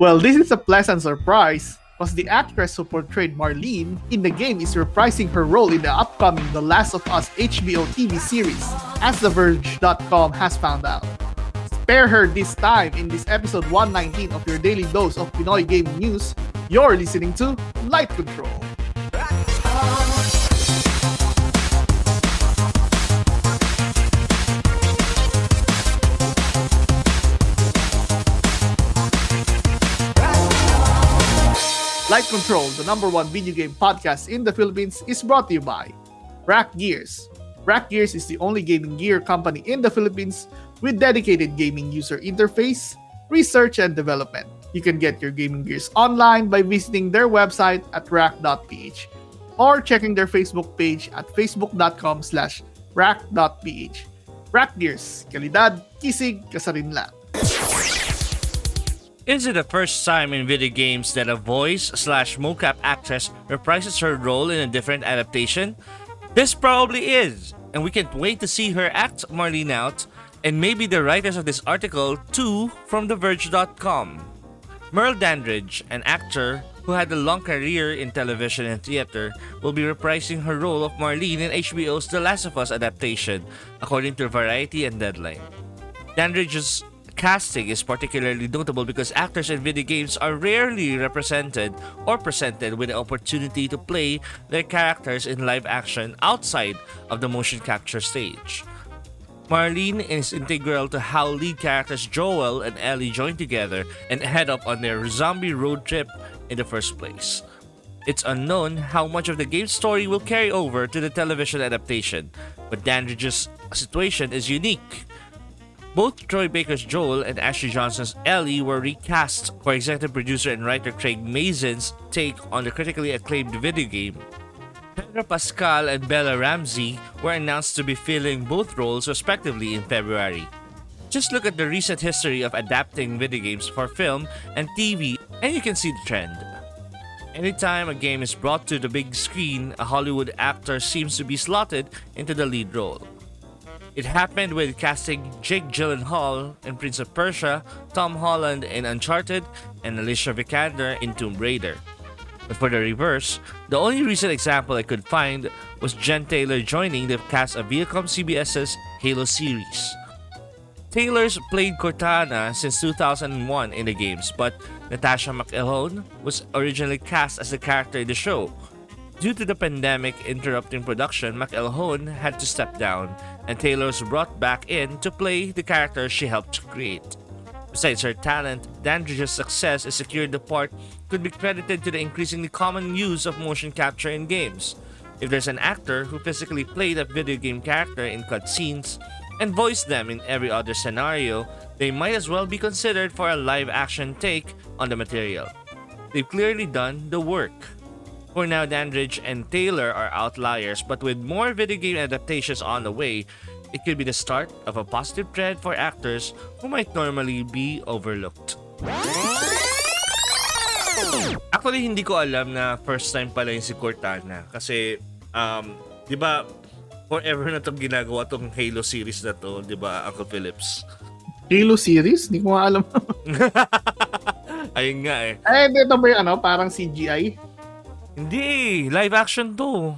Well, this is a pleasant surprise because the actress who portrayed Marlene in the game is reprising her role in the upcoming The Last of Us HBO TV series, as TheVerge.com has found out. Spare her this time in this episode 119 of your daily dose of Pinoy gaming news. You're listening to Light Control. Light Control, the number one video game podcast in the Philippines, is brought to you by Rack Gears. Rack Gears is the only gaming gear company in the Philippines with dedicated gaming user interface, research, and development. You can get your gaming gears online by visiting their website at rack.ph or checking their Facebook page at facebook.com slash rack.ph. Rack Gears, kalidad, kisig, kasarinlan. Is it the first time in video games that a voice slash mocap actress reprises her role in a different adaptation? This probably is, and we can't wait to see her act Marlene out, and maybe the writers of this article too from TheVerge.com. Merle Dandridge, an actor who had a long career in television and theater, will be reprising her role of Marlene in HBO's The Last of Us adaptation, according to Variety and Deadline. Dandridge's casting is particularly notable because actors in video games are rarely represented or presented with the opportunity to play their characters in live action outside of the motion capture stage. Marlene is integral to how lead characters Joel and Ellie join together and head up on their zombie road trip in the first place. It's unknown how much of the game's story will carry over to the television adaptation, but Dandridge's situation is unique both Troy Baker's Joel and Ashley Johnson's Ellie were recast for executive producer and writer Craig Mazin's take on the critically acclaimed video game. Pedro Pascal and Bella Ramsey were announced to be filling both roles respectively in February. Just look at the recent history of adapting video games for film and TV, and you can see the trend. Anytime a game is brought to the big screen, a Hollywood actor seems to be slotted into the lead role. It happened with casting Jake Gyllenhaal in Prince of Persia, Tom Holland in Uncharted, and Alicia Vikander in Tomb Raider. But for the reverse, the only recent example I could find was Jen Taylor joining the cast of Viacom CBS's Halo series. Taylor's played Cortana since 2001 in the games, but Natasha McElhone was originally cast as the character in the show. Due to the pandemic interrupting production, McElhone had to step down, and Taylor was brought back in to play the character she helped create. Besides her talent, Dandridge's success in securing the part could be credited to the increasingly common use of motion capture in games. If there's an actor who physically played a video game character in cutscenes and voiced them in every other scenario, they might as well be considered for a live action take on the material. They've clearly done the work. For now, Dandridge and Taylor are outliers, but with more video game adaptations on the way, it could be the start of a positive trend for actors who might normally be overlooked. Actually, hindi ko alam na first time pala yung si Cortana. Kasi, um, di ba, forever na itong ginagawa tong Halo series na to, di ba, Uncle Phillips? Halo series? Hindi ko nga alam. Ayun nga eh. Eh, ito ba yung ano, parang CGI? Hindi, live action to.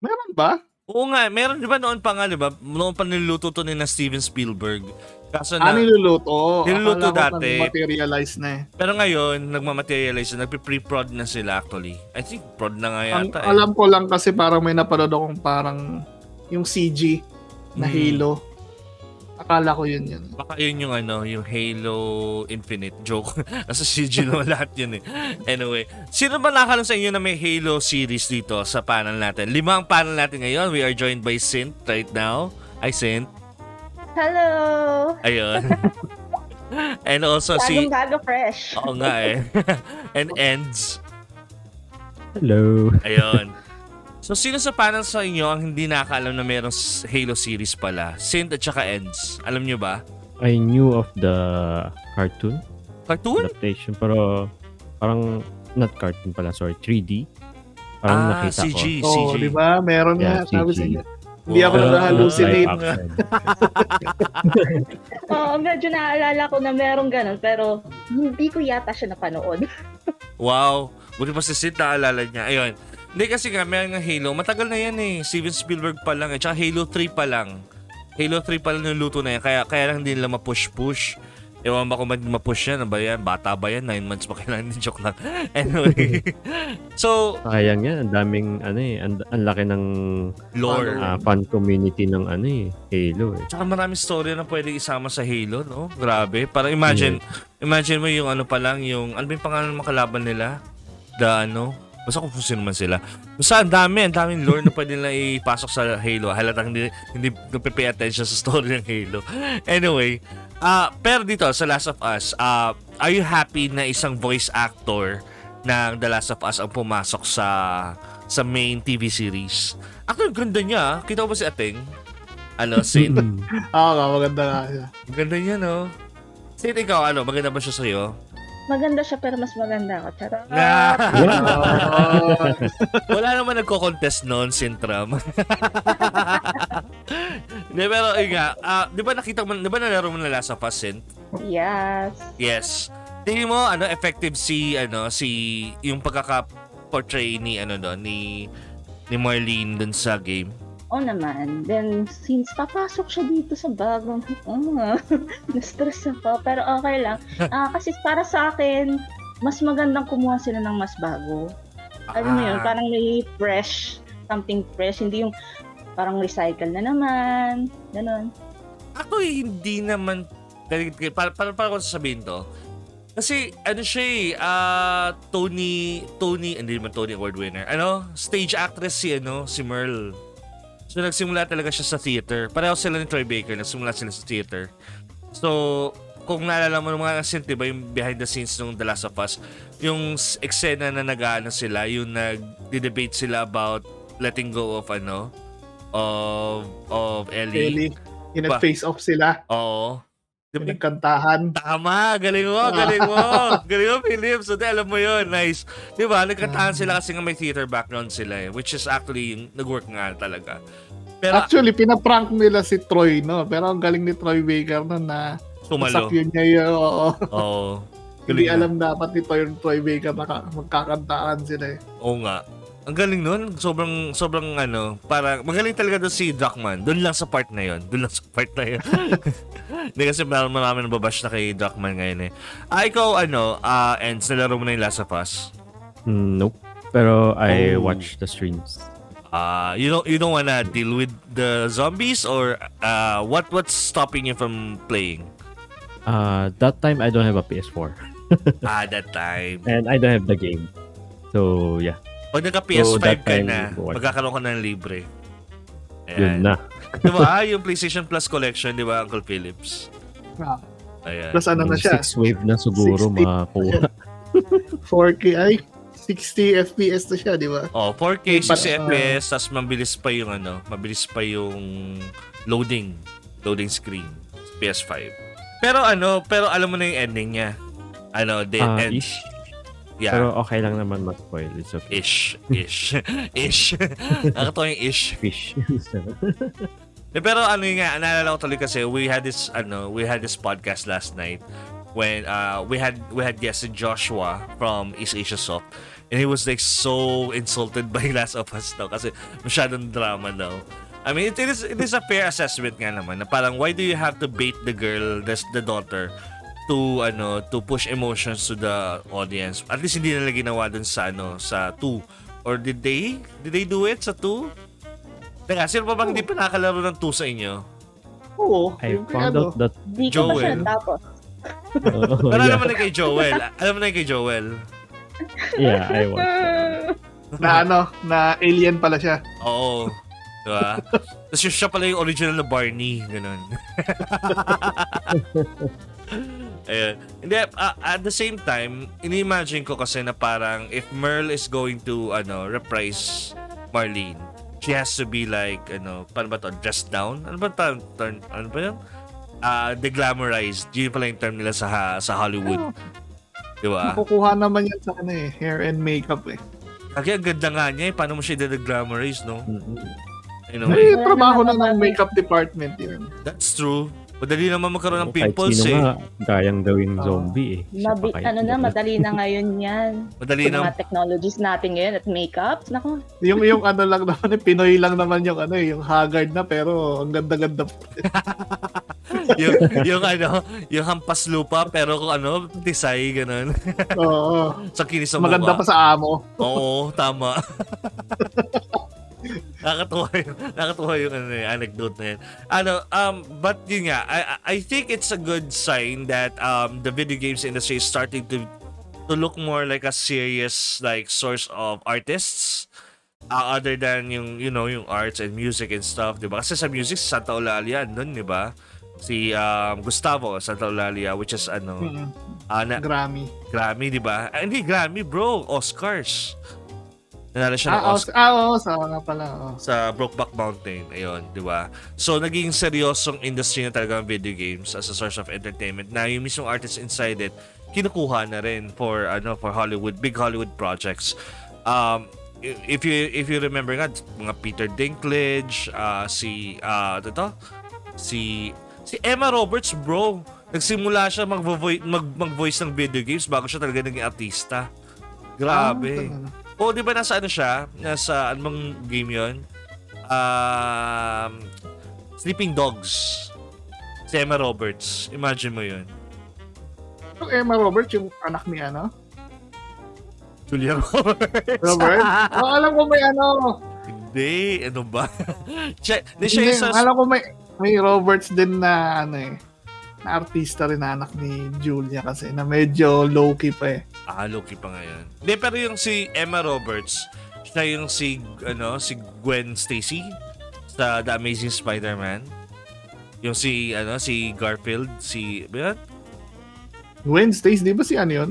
Meron ba? Oo nga, meron 'di ba noon pa nga 'di ba? Noon pa niluto to ni na Steven Spielberg. Kaso na, ah, niluluto. Niluluto Akala dati. materialize na eh. Pero ngayon, nagmamaterialize na. Nagpe-pre-prod na sila actually. I think prod na nga yata. Ang, eh. Alam ko lang kasi parang may napanood akong parang yung CG na hmm. Halo. Akala ko yun yun. Baka yun yung ano, yung Halo Infinite joke. Nasa CG naman lahat yun eh. Anyway, sino ba nakalam sa inyo na may Halo series dito sa panel natin? Lima ang panel natin ngayon. We are joined by Sint right now. Hi, Sint. Hello! Ayun. And also Bagong si... Bago fresh. Oo nga eh. And Ends. Hello. Ayun. So, sino sa panel sa inyo ang hindi nakakaalam na mayroong Halo series pala? Sint at saka Ends. Alam nyo ba? I knew of the cartoon. Cartoon? Adaptation, pero parang not cartoon pala, sorry, 3D. Parang ah, nakita CG, ko. CG. Oh, di ba? Meron yeah, nga. Sabi sa Hindi ako uh, na-hallucinate. Oo, medyo naaalala ko na meron ganun, pero Hindi ko yata siya napanood. Wow. Buti pa si Sid naalala niya. Ayun. Hindi kasi nga, may nga Halo. Matagal na yan eh. Steven Spielberg pa lang eh. Tsaka Halo 3 pa lang. Halo 3 pa lang yung luto na yan. Kaya, kaya lang hindi nila ma-push-push. Ewan ba kung ma- ma-push yan. Ano ba yan? Bata ba yan? 9 months pa kailangan. Joke lang. Anyway. so, Sayang yan. Ang daming, ano eh, ang, ang laki ng lore. ah, fan community ng ano eh, Halo eh. Tsaka maraming story na pwede isama sa Halo, no? Grabe. Parang imagine, imagine mo yung ano pa lang, yung, ano ba yung pangalan ng makalaban nila? The ano? Basta kung sino man sila. Basta ang dami, ang daming lore na pwede nila ipasok sa Halo. Halatang hindi, hindi nagpe-pay attention sa story ng Halo. Anyway, ah pero dito, sa Last of Us, ah are you happy na isang voice actor ng The Last of Us ang pumasok sa sa main TV series? Actually, ganda niya. ah. Kita mo ba si Ateng? Ano? Mm. Oo nga, maganda nga siya. Ang ganda niya, no? Sid, ikaw, ano, maganda ba siya sa'yo? Maganda siya pero mas maganda ako. Charot. Na, Oo. wala naman nagko-contest noon, Sintram. Hindi, pero yun nga, ah, di ba nakita mo, di ba nalaro mo na Last of Us, Sint? Yes. Yes. Tingin mo, ano, effective si, ano, si, yung pagkaka-portray ni, ano doon, ni, ni Marlene dun sa game? Oo naman. Then, since papasok siya dito sa bagong, oh, na-stress ako. Pero okay lang. Ah, kasi para sa akin, mas magandang kumuha sila ng mas bago. Alam mo yun, Ah. parang may fresh, something fresh. Hindi yung parang recycle na naman. Ganon. Ako eh, hindi naman para para para ko sasabihin to. Kasi ano siya eh, ah, Tony Tony hindi naman Tony Award winner. Ano? Stage actress si ano, si Merle. So nagsimula talaga siya sa theater. Pareho sila ni Troy Baker, nagsimula sila sa theater. So kung naalala mo ng mga scene, diba, yung behind the scenes ng The Last of Us, yung eksena na nag sila, yung nag-debate sila about letting go of ano, of of Ellie. Ellie, yung nag-face off sila. Oo. Yung Diba? nagkantahan. Tama, galing mo, galing mo. galing mo, Philip. So, di, alam mo yun, nice. Di ba, nagkantahan sila kasi nga may theater background sila eh, which is actually yung nag-work nga talaga. Pero, Actually, pinaprank nila si Troy, no? Pero ang galing ni Troy Baker no, na sumalo. sakyan niya yun. Oo. Oo. Hindi nga. alam dapat ni Troy, Troy Baker na ka- magkakantaan sila eh. Oo nga. Ang galing nun. Sobrang, sobrang ano, para, magaling talaga doon si Druckmann. Doon lang sa part na yun. Doon lang sa part na yun. Hindi kasi marami, marami nababash na kay Druckmann ngayon eh. Ah, ikaw, ano, ah, Ends, nalaro mo na yung Last of Us? Mm, nope. Pero I Oh. watch the streams. Uh, you don't you don't wanna deal with the zombies or uh, what what's stopping you from playing? Uh, that time I don't have a PS4 ah, that time. and I don't have the game. So yeah, Pag nagka PS5 So, ka time, na, magkakaroon ka ng libre. yun na. Di ba? Ah, yung PlayStation Plus collection, di ba, Uncle Phillips? Ah, Ayan. Plus ano na siya, Six wave na siguro 60. makakuha. 4K, ay, 60 FPS na siya, di ba? Oh, 4K, But, 60 uh, FPS, tas mabilis pa yung ano, mabilis pa yung loading, loading screen, PS5. Pero ano, pero alam mo na yung ending niya. Ano, dead Ah, end. ish. Yeah. Pero okay lang naman mag-spoil. It's okay. Ish. Ish. ish. Nakatawa yung ish. Fish. Eh, pero ano yun nga, naalala ko tuloy kasi we had this, ano, we had this podcast last night when uh, we had we had guest Joshua from East Asia Soft and he was like so insulted by Last of Us daw kasi masyadong drama daw. I mean, it is it is a fair assessment nga naman na parang why do you have to bait the girl, that's the daughter, to ano to push emotions to the audience. At least hindi nila ginawa dun sa ano sa 2 or did they did they do it sa 2? Teka, sino pa bang hindi pa nakalaro ng 2 sa inyo? Oo. I yung found ano, out that Di ko pa siya Joel. natapos. oh, Pero alam mo na kay Joel. Alam mo na kay Joel. yeah, I watched that. na ano, na alien pala siya. Oo. Diba? Tapos yung siya pala yung original na Barney. Ganun. Ayun. Hindi, ah, at the same time, ini-imagine ko kasi na parang if Merle is going to, ano, reprise Marlene, she has to be like, ano, paano ba to? Dressed down? Ano ba term? term ano ba yun? Ah, deglamorized. Yun pala yung term nila sa ha- sa Hollywood. Di ba? Makukuha naman yan sa ano eh, hair and makeup eh. Kaya ang ganda nga niya eh. Paano mo siya deglamorize, no? Mhm. Anyway, May trabaho na ng makeup department yun. that's true. Madali naman magkaroon ng Kahit pimples sino eh. nga, kayang gawing zombie eh. Mabi, ano na, madali na ngayon yan. Madali Sa na. mga technologies natin ngayon at makeup. Nako, Yung yung ano lang naman, eh, Pinoy lang naman yung ano eh, yung haggard na pero ang ganda-ganda. yung, yung ano, yung hampas lupa pero kung ano, tisay, ganun. Oo. sa kinis Maganda pa sa amo. Oo, tama. Nakakatuwa yung, nakakatuwa yung ano, yung anecdote na yun. Ano, um, but yun nga, I, I- think it's a good sign that um, the video games industry is starting to to look more like a serious like source of artists uh, other than yung you know yung arts and music and stuff, 'di ba? Kasi sa music si Santa Eulalia doon, 'di ba? Si um, Gustavo Santa Eulalia which is ano, Mm, ah, na, Grammy. Grammy, 'di ba? Ah, hindi Grammy, bro, Oscars. Nanalo siya ng Ah, Oscar oh, ah, oo, sa nga pala. Oh. sa Brokeback Mountain. Ayun, 'di ba? So naging seryosong industry na talaga ang video games as a source of entertainment. Na yung mismong artists inside it kinukuha na rin for ano for Hollywood, big Hollywood projects. Um if you if you remember nga mga Peter Dinklage, ah, si ah ano to? Si si Emma Roberts, bro. Nagsimula siya mag-voice mag, mag-voice ng video games bago siya talaga naging artista. Grabe. Ah, O, di ba nasa ano siya? Nasa anong game yon? Um, Sleeping Dogs. Si Emma Roberts. Imagine mo yun. Yung Emma Roberts, yung anak ni ano? Julia Roberts. Robert? oh, alam ko may ano. Hindi. Ano ba? siya, di siya Hindi, isa... alam ko may may Roberts din na ano eh na artista rin na anak ni Julia kasi na medyo low-key pa eh. Ah, Loki pa ngayon. Hindi, pero yung si Emma Roberts, siya yung si, ano, si Gwen Stacy sa The Amazing Spider-Man. Yung si, ano, si Garfield, si, ba yun? Wednesdays, di ba si ano yun?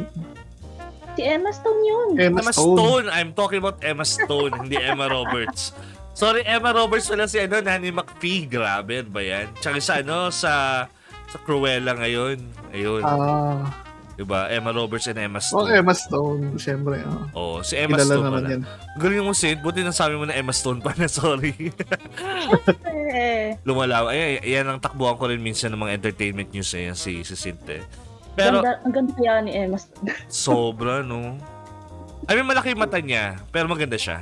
si Emma Stone yun. Emma, Emma Stone. Stone. I'm talking about Emma Stone, hindi Emma Roberts. Sorry, Emma Roberts pala si ano, Nanny McPhee. Grabe, ba yan? Tsaka sa ano, sa sa Cruella ngayon. Ayun, Ah, diba? Emma Roberts and Emma oh, Stone. Emma Stone, syempre. Oh. Oh, si Emma Kilala Stone naman pala. yan. Galing mo, Sid. Buti nang sabi mo na Emma Stone pa na, sorry. Lumalaw. Ay, yan ang takbuhan ko rin minsan ng mga entertainment news eh, si, si Sid eh. Pero, ganda, ang ganda kaya ni Emma Stone. Sobra, no? I mean, malaki yung mata niya, pero maganda siya.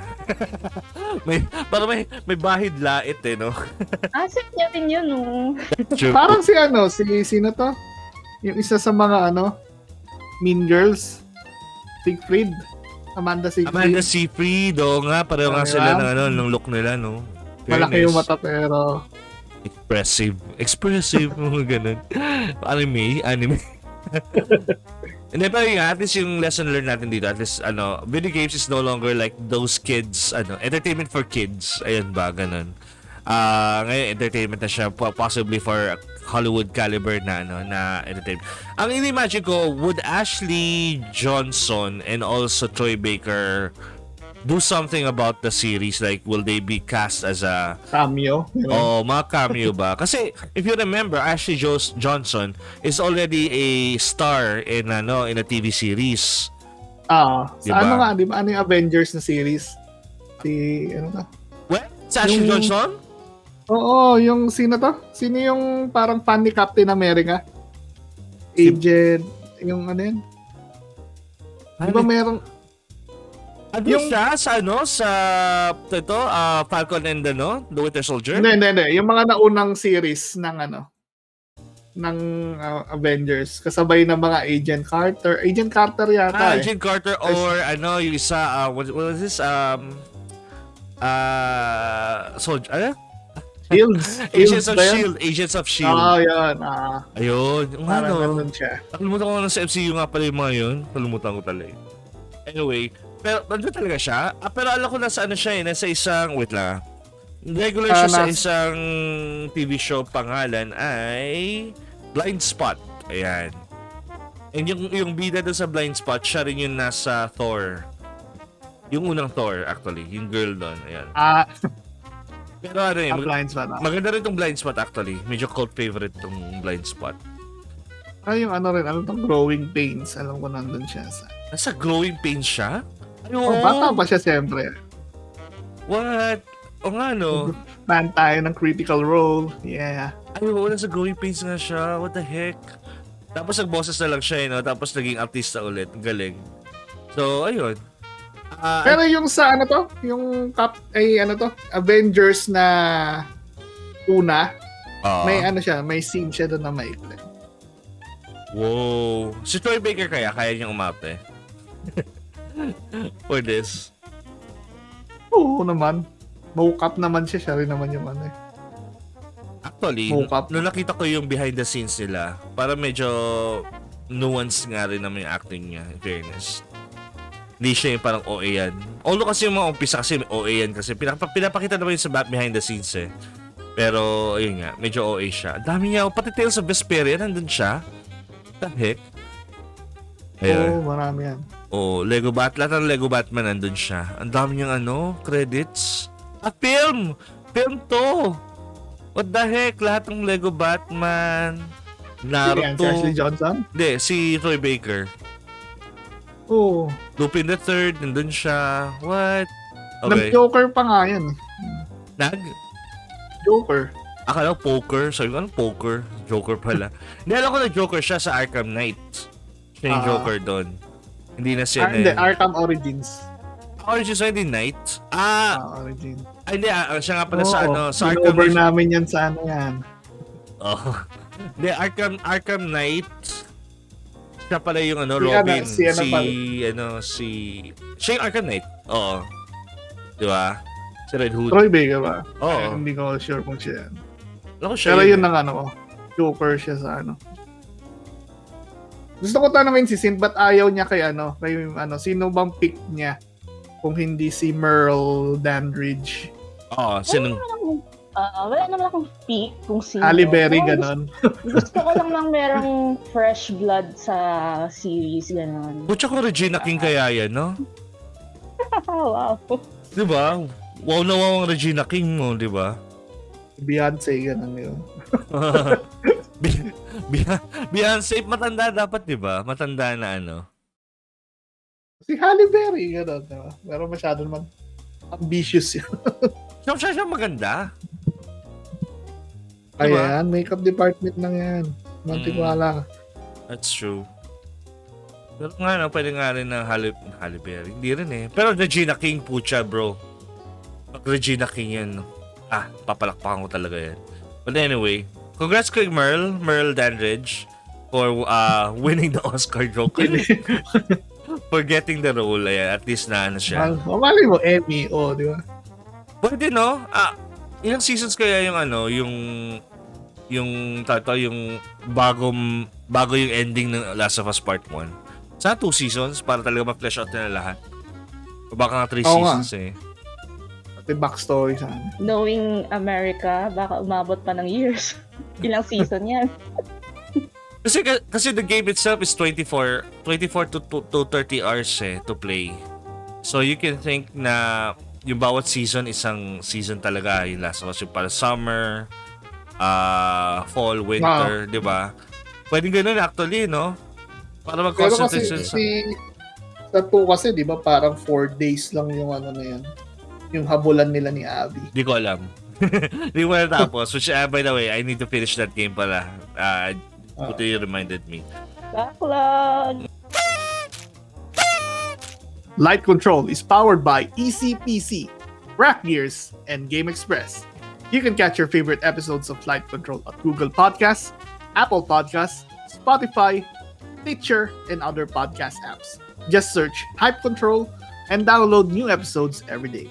may, para may, may bahid lait eh, no? Asset niya rin yun, no? Parang si ano, si sino to? Yung isa sa mga ano, Mean Girls. Siegfried. Amanda Siegfried. Amanda Seyfried, oo nga, pareho nga sila ng, ano, ng look nila, no? Malaki yung Fairness. mata pero Expressive. Expressive, mga ganun. Anime, anime. Hindi, pero yun, at least yung lesson learned natin dito, at least, ano, video games is no longer like those kids, ano, entertainment for kids. Ayun ba, ganun. Ah, ngayon, entertainment na siya, po- possibly for Hollywood caliber na, ano, na entertainment. Ang in-imagine ko, would Ashley Johnson and also Troy Baker do something about the series? Like, will they be cast as a cameo. Oh, mga cameo ba? Kasi if you remember, Ashley Jos- Johnson is already a star in ano in a TV series. Ah, sa Diba? ano nga, di ba? Ano yung Avengers na series? Si, ano to? What? Si Ashley Yung- Johnson? Oo, yung sino to? Sino yung parang fan ni Captain America? Agent, yung ano yun? Di ba meron, Ano yung- siya sa ano sa ito ah, Falcon and ano, The Winter Soldier? hindi, hindi, hindi. Yung mga naunang series ng ano, ng ah, Avengers. Kasabay ng mga Agent Carter. Agent Carter yata Ah, eh. Agent Carter or ano yung isa ah, what, what was this um uh soldier ano? Shields. Agents of? Shield, Agents of Shield. Oo, yun. Ah, Ayun, yung parang ano. siya. Nakalimutan ko na sa MCU nga pala yung mga yun. Nakalimutan ko talaga. eh. Anyway, pero nandun talaga siya. Ah, pero alam ko nasa ano siya eh, nasa isang, wait lang. ah. Regular Ah, siya sa nas- isang TV show pangalan ay Blind Spot. Ayan. And yung, yung bida doon sa Blind Spot, siya rin yung nasa Thor. Yung unang Thor, actually. Yung girl doon. Ayan. Ah, Pero ano eh, mag- appliance ba na? maganda rin tong Blind Spot actually. Medyo cult favorite tong Blind Spot. Ah, yung ano rin, ano tong Growing Pains. Alam ko nandun siya sa... Nasa growing pains siya? Ay, Oh, bata pa siya siyempre. What? O nga no. Fan tayo ng Critical Role. Yeah. Ay, oo, nasa Growing Pains nga siya. What the heck? Tapos nagboses na lang siya, eh, no? Tapos naging artista ulit. Galing. So, ayun. Ah, Pero yung sa ano to, yung cap ay ano to, Avengers na una, ah, may ano siya, may scene siya doon na maikli. Wow. Si Troy Baker kaya, kaya niyang umarte. For this. Oo naman. Mocap naman siya, siya rin naman yung ano eh. Actually, Mocap. nung nakita ko yung behind the scenes nila, para medyo nuance nga rin naman yung acting niya, in fairness. Hindi siya yung parang OA yan. Although kasi yung mga umpisa kasi OA yan kasi pinapa, pinapakita naman yung sa back behind the scenes eh. Pero, ayun nga, medyo OA siya. Ang dami niya, pati Tales of Vesperia, nandun siya. The heck? Oo, Ayun. marami yan. Oh, Lego Bat, lahat ng Lego Batman nandun siya. Ang dami niyang ano, credits. Ah, film! Film to! What the heck? Lahat ng Lego Batman, Sino yan? Si Naruto. Ashley Johnson? Hindi, si Troy Baker. Oo. Lupin the Third, nandun siya. What? Okay. Nag-Joker pa nga yan. Nag? Joker. Akala ko poker. Sabi ko, ano poker? Joker pala. Hindi, alam ko na Joker siya sa Arkham Knight. Siya yung Ah. Joker doon. Hindi na siya Ah, hindi, na... Arkham Origins. Origins hindi Knight? Ah, Ah, Origins. ay, hindi. Ah, siya nga pala sa ano, sa Arkham Knight. namin yan sa ano yan. Oh. Hindi, Arkham, Arkham Knight. Siya pala yung ano, Si ano, Robin. si ano si, ano, si... Siya yung Arkham Knight. Oo. Di ba? Si Red Hood. Troy Baker ba? Oo. Ay, hindi ko sure kung siya yan. Alam ko siya Pero yun. yun ang ano ko. Joker siya sa ano. Gusto ko tanongin si Sint, ba't ayaw niya kay ano, kay ano, sino bang pick niya kung hindi si Merle Dandridge? Oo, sinong... Ah, wala naman akong pick kung sino. Halle Berry, Oo, ganon. Gusto ko lang lang merong fresh blood sa series, ganon. Butsa ko Regina King kaya yan, no? wow. Di ba? Wow na wow ang Regina King mo, di ba? Beyonce, ganon yun. Beyonce, matanda dapat, di ba? Matanda na ano. Si Halle Berry, ganon. Diba? Pero masyado naman ambitious yun. So, siya siya maganda. Diba? Ayan, makeup department lang yan. Mantiwala ka. That's true. Pero nga, no, pwede nga rin ng Halle, Halle Berry. Hindi rin eh. Pero Regina King, pucha, bro. Pag Regina King yan, ah, papalakpakan ko talaga yan. But anyway, congrats kay Merle, Merle Dandridge, for uh, winning the Oscar Joker. for getting the role. Ayan, at least na ano siya. Mal- Mamali mo, Emmy, oh, di ba? Pwede, no? Ah, ilang seasons kaya yung ano, yung yung tato, yung bagong bago yung ending ng Last of Us Part 1. Sana two seasons para talaga ma-flesh out na lahat. O baka nga three Oo nga. seasons eh. Pati backstory sa. Knowing America, baka umabot pa ng years. Ilang season yan. Kasi kasi the game itself is 24 24 to, to, to 30 hours eh to play. So you can think na yung bawat season isang season talaga yung Last of Us yung para summer, uh, fall, winter, 'di ba? Pwedeng ganun actually, no? Para mag-concentrate sa si sa 2 kasi, di ba, parang 4 days lang yung ano na yan. Yung habulan nila ni Abby. Di ko alam. Di ko natapos. Which, uh, by the way, I need to finish that game pala. Uh, Ah. buti you reminded me. Backlog! Light Control is powered by ECPC, Rack Gears, and Game Express. You can catch your favorite episodes of Light Control at Google Podcasts, Apple Podcasts, Spotify, Stitcher, and other podcast apps. Just search Hype Control and download new episodes every day.